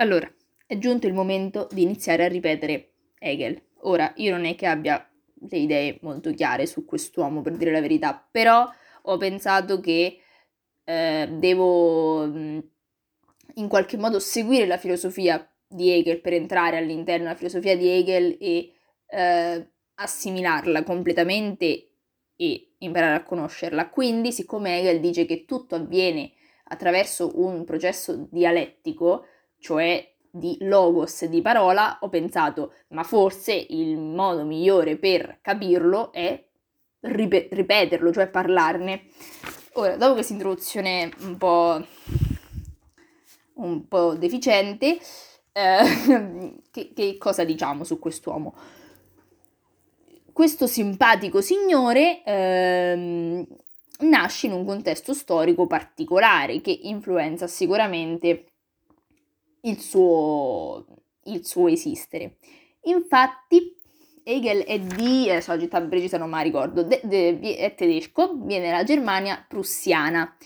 Allora, è giunto il momento di iniziare a ripetere Hegel. Ora, io non è che abbia le idee molto chiare su quest'uomo, per dire la verità, però ho pensato che eh, devo in qualche modo seguire la filosofia di Hegel per entrare all'interno della filosofia di Hegel e eh, assimilarla completamente e imparare a conoscerla. Quindi, siccome Hegel dice che tutto avviene attraverso un processo dialettico, cioè di logos, di parola, ho pensato, ma forse il modo migliore per capirlo è rip- ripeterlo, cioè parlarne. Ora, dopo questa introduzione un po', un po deficiente, eh, che, che cosa diciamo su quest'uomo? Questo simpatico signore ehm, nasce in un contesto storico particolare che influenza sicuramente il suo, il suo esistere. Infatti, Hegel è di, adesso la città precisa non mi ricordo, de, de, è tedesco, viene dalla Germania prussiana.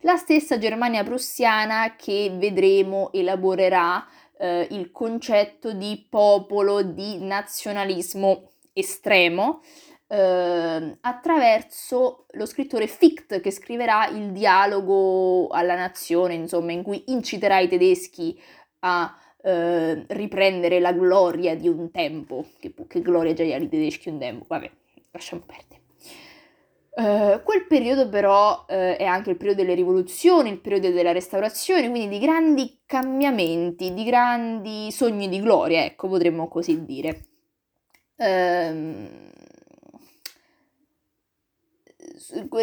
La stessa Germania prussiana che vedremo elaborerà eh, il concetto di popolo, di nazionalismo estremo, eh, attraverso lo scrittore Fichte che scriverà il dialogo alla nazione, insomma, in cui inciterà i tedeschi a eh, riprendere la gloria di un tempo, che, che gloria già gli i tedeschi un tempo, vabbè, lasciamo perdere. Uh, quel periodo però uh, è anche il periodo delle rivoluzioni, il periodo della restaurazione, quindi di grandi cambiamenti, di grandi sogni di gloria, ecco, potremmo così dire. Uh,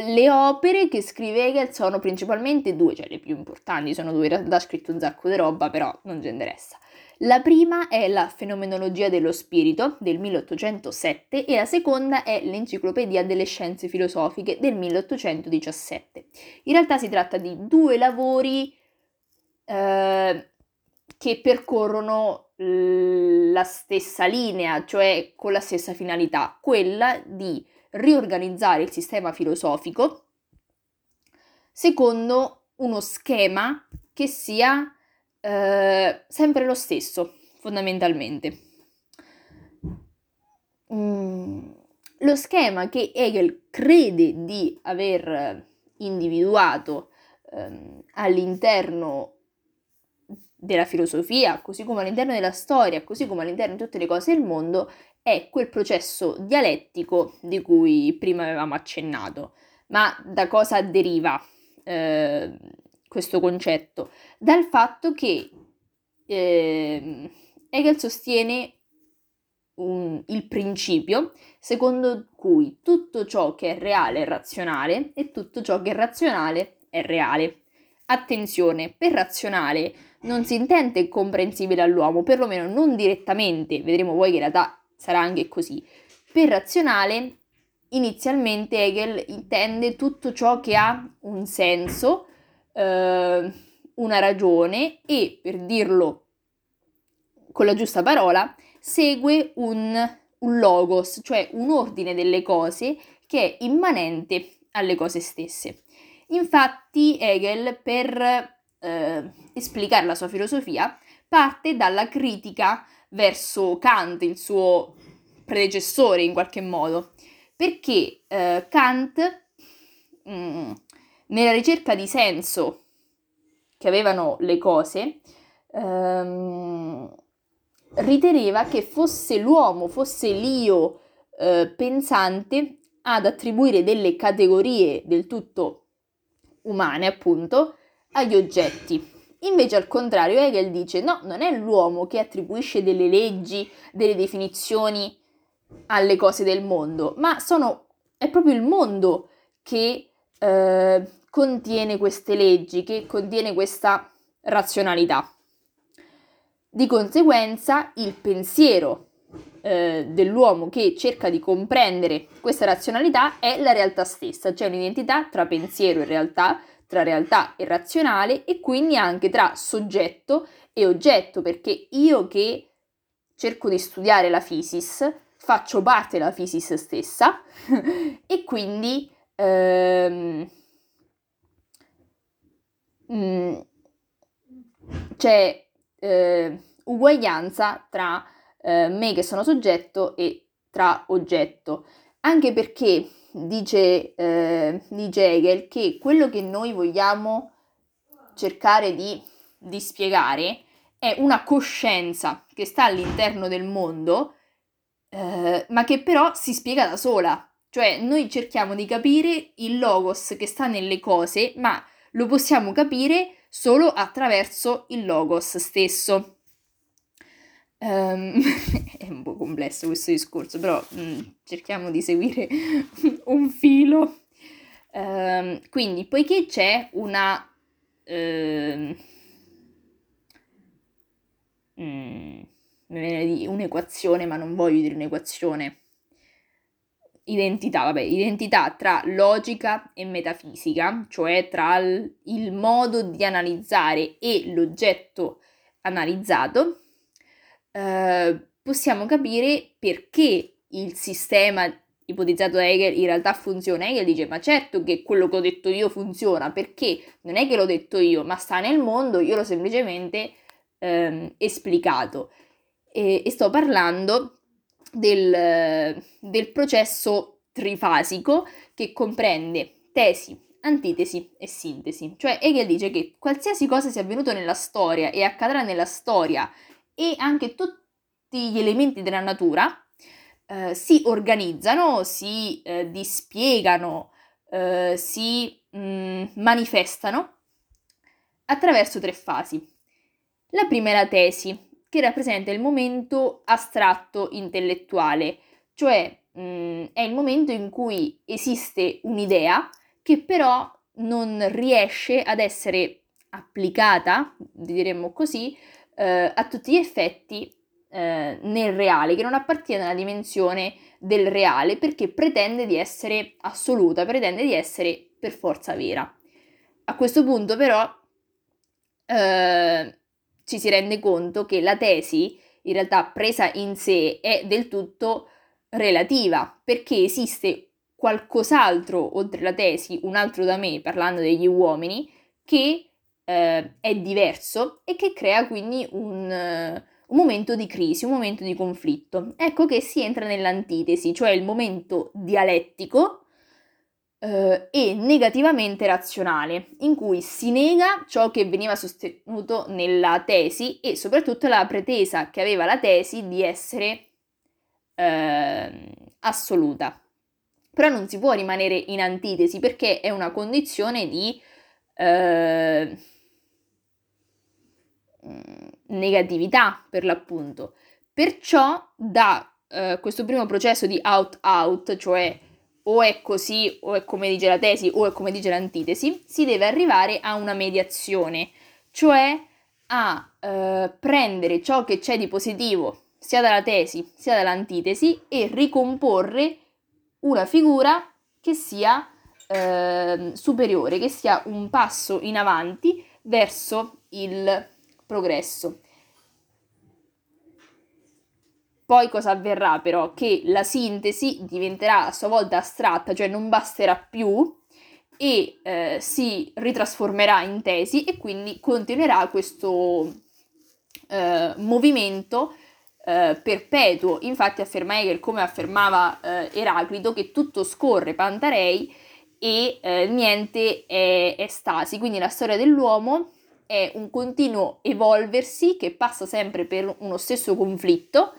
le opere che scrive Hegel sono principalmente due, cioè le più importanti sono due, in realtà ha scritto un sacco di roba, però non ci interessa. La prima è la Fenomenologia dello spirito del 1807 e la seconda è l'Enciclopedia delle scienze filosofiche del 1817. In realtà si tratta di due lavori eh, che percorrono la stessa linea, cioè con la stessa finalità, quella di riorganizzare il sistema filosofico secondo uno schema che sia eh, sempre lo stesso, fondamentalmente. Mm, lo schema che Hegel crede di aver individuato ehm, all'interno della filosofia, così come all'interno della storia, così come all'interno di tutte le cose del mondo, è quel processo dialettico di cui prima avevamo accennato. Ma da cosa deriva eh, questo concetto? Dal fatto che eh, Hegel sostiene un, il principio secondo cui tutto ciò che è reale è razionale e tutto ciò che è razionale è reale. Attenzione, per razionale non si intende comprensibile all'uomo, perlomeno non direttamente, vedremo poi che in realtà sarà anche così. Per razionale, inizialmente Hegel intende tutto ciò che ha un senso, eh, una ragione e, per dirlo con la giusta parola, segue un, un logos, cioè un ordine delle cose che è immanente alle cose stesse. Infatti Hegel, per eh, esplicare la sua filosofia, parte dalla critica verso Kant, il suo predecessore in qualche modo, perché eh, Kant, mh, mm, nella ricerca di senso che avevano le cose, ehm, riteneva che fosse l'uomo, fosse l'io eh, pensante ad attribuire delle categorie del tutto umane, appunto, agli oggetti. Invece al contrario Hegel dice no, non è l'uomo che attribuisce delle leggi, delle definizioni alle cose del mondo, ma sono, è proprio il mondo che eh, contiene queste leggi, che contiene questa razionalità. Di conseguenza il pensiero eh, dell'uomo che cerca di comprendere questa razionalità è la realtà stessa, c'è un'identità tra pensiero e realtà tra realtà e razionale e quindi anche tra soggetto e oggetto, perché io che cerco di studiare la physis faccio parte della physis stessa e quindi ehm, mm, cioè eh, uguaglianza tra eh, me che sono soggetto e tra oggetto, anche perché dice, eh, dice Hegel che quello che noi vogliamo cercare di, di spiegare è una coscienza che sta all'interno del mondo, eh, ma che però si spiega da sola. Cioè noi cerchiamo di capire il logos che sta nelle cose, ma lo possiamo capire solo attraverso il logos stesso. Um, è un po' complesso questo discorso, però mm, cerchiamo di seguire un filo. Um, quindi, poiché c'è una... Mm, un'equazione, ma non voglio dire un'equazione. Identità, vabbè, identità tra logica e metafisica, cioè tra il modo di analizzare e l'oggetto analizzato eh, possiamo capire perché il sistema ipotizzato da Hegel in realtà funziona. Hegel dice: Ma certo che quello che ho detto io funziona perché non è che l'ho detto io, ma sta nel mondo, io l'ho semplicemente ehm, esplicato. E, e, sto parlando del, del processo trifasico che comprende tesi, antitesi e sintesi. Cioè Hegel dice che qualsiasi cosa sia avvenuto nella storia e accadrà nella storia e anche tutti gli elementi della natura eh, si organizzano, si eh, dispiegano, eh, si mh, mm, manifestano attraverso tre fasi. La prima è la tesi, che rappresenta il momento astratto intellettuale, cioè mh, mm, è il momento in cui esiste un'idea che però non riesce ad essere applicata, diremmo così, eh, a tutti gli effetti eh, nel reale, che non appartiene alla dimensione del reale perché pretende di essere assoluta, pretende di essere per forza vera. A questo punto però eh, ci si rende conto che la tesi in realtà presa in sé è del tutto relativa perché esiste qualcos'altro oltre la tesi, un altro da me, parlando degli uomini, che eh, è diverso e che crea quindi un, un momento di crisi, un momento di conflitto. Ecco che si entra nell'antitesi, cioè il momento dialettico eh, e negativamente razionale, in cui si nega ciò che veniva sostenuto nella tesi e soprattutto la pretesa che aveva la tesi di essere eh, assoluta. Però non si può rimanere in antitesi perché è una condizione di eh, negatività per l'appunto. Perciò da eh, questo primo processo di out-out, cioè o è così o è come dice la tesi o è come dice l'antitesi, si deve arrivare a una mediazione, cioè a eh, prendere ciò che c'è di positivo sia dalla tesi sia dall'antitesi e ricomporre una figura che sia eh, superiore, che sia un passo in avanti verso il progresso. Poi cosa avverrà però? Che la sintesi diventerà a sua volta astratta, cioè non basterà più e eh, si ritrasformerà in tesi e quindi continuerà questo eh, movimento eh, perpetuo. Infatti afferma Hegel, come affermava eh, Eraclito, che tutto scorre Pantarei e eh, niente è, è stasi. Quindi la storia dell'uomo è un continuo evolversi che passa sempre per uno stesso conflitto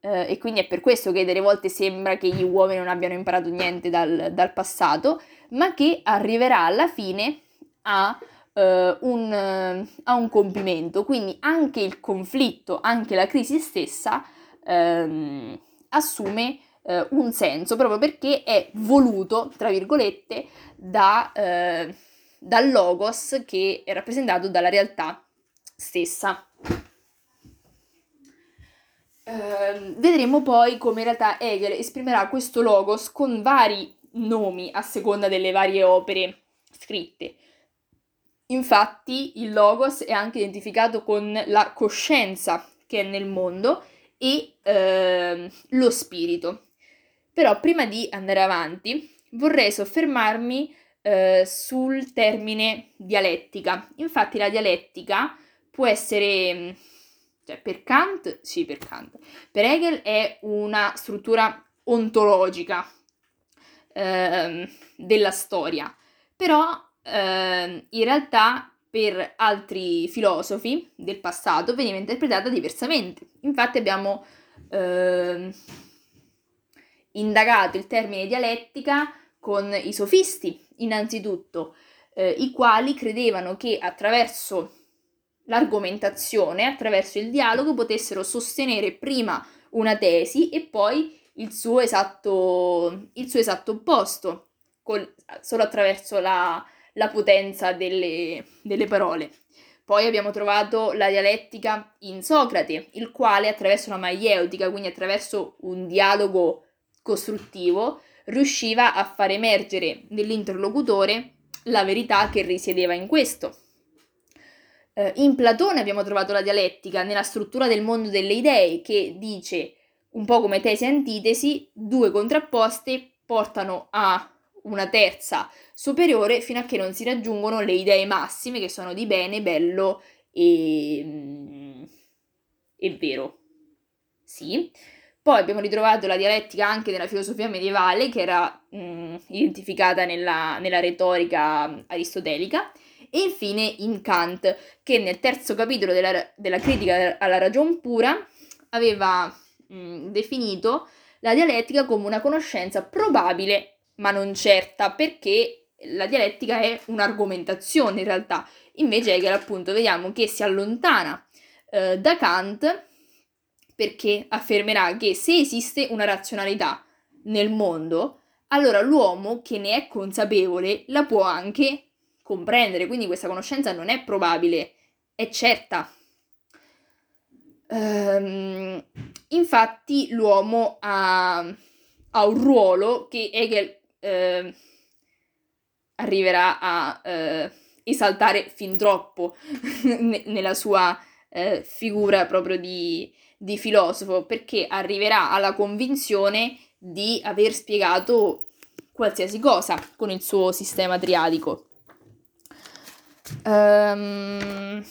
eh, e quindi è per questo che delle volte sembra che gli uomini non abbiano imparato niente dal, dal passato, ma che arriverà alla fine a, eh, un, a, un, compimento. Quindi anche il conflitto, anche la crisi stessa ehm, assume eh, un senso proprio perché è voluto, tra virgolette, da eh, dal logos che è rappresentato dalla realtà stessa. Eh, vedremo poi come in realtà Hegel esprimerà questo logos con vari nomi a seconda delle varie opere scritte. Infatti il logos è anche identificato con la coscienza che è nel mondo e eh, lo spirito. Però prima di andare avanti vorrei soffermarmi eh, sul termine dialettica. Infatti la dialettica può essere, cioè per Kant, sì per Kant, per Hegel è una struttura ontologica eh, della storia, però eh, in realtà per altri filosofi del passato veniva interpretata diversamente. Infatti abbiamo eh, indagato il termine dialettica con i sofisti, innanzitutto, eh, i quali credevano che attraverso l'argomentazione, attraverso il dialogo, potessero sostenere prima una tesi e poi il suo esatto, il suo esatto opposto, col, solo attraverso la, la potenza delle, delle parole. Poi abbiamo trovato la dialettica in Socrate, il quale attraverso una maieutica, quindi attraverso un dialogo costruttivo, riusciva a far emergere nell'interlocutore la verità che risiedeva in questo. Eh, in Platone abbiamo trovato la dialettica nella struttura del mondo delle idee che dice un po' come tesi e antitesi, due contrapposte portano a una terza superiore fino a che non si raggiungono le idee massime che sono di bene, bello e, mm, e vero. Sì. Poi abbiamo ritrovato la dialettica anche nella filosofia medievale, che era mh, mm, identificata nella, nella retorica aristotelica, e infine in Kant, che nel terzo capitolo della, della critica alla ragion pura aveva mh, mm, definito la dialettica come una conoscenza probabile ma non certa, perché la dialettica è un'argomentazione in realtà. Invece Hegel appunto vediamo che si allontana eh, da Kant perché affermerà che se esiste una razionalità nel mondo, allora l'uomo che ne è consapevole la può anche comprendere, quindi questa conoscenza non è probabile, è certa. Ehm, infatti l'uomo ha, ha, un ruolo che Hegel eh, arriverà a eh, esaltare fin troppo nella sua eh, figura proprio di, di filosofo perché arriverà alla convinzione di aver spiegato qualsiasi cosa con il suo sistema triadico. Um...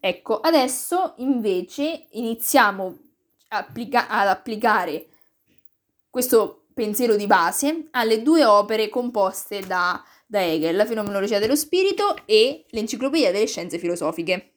Ecco, adesso invece iniziamo applica- ad applicare questo pensiero di base alle due opere composte da, da Hegel, la Fenomenologia dello spirito e l'Enciclopedia delle scienze filosofiche.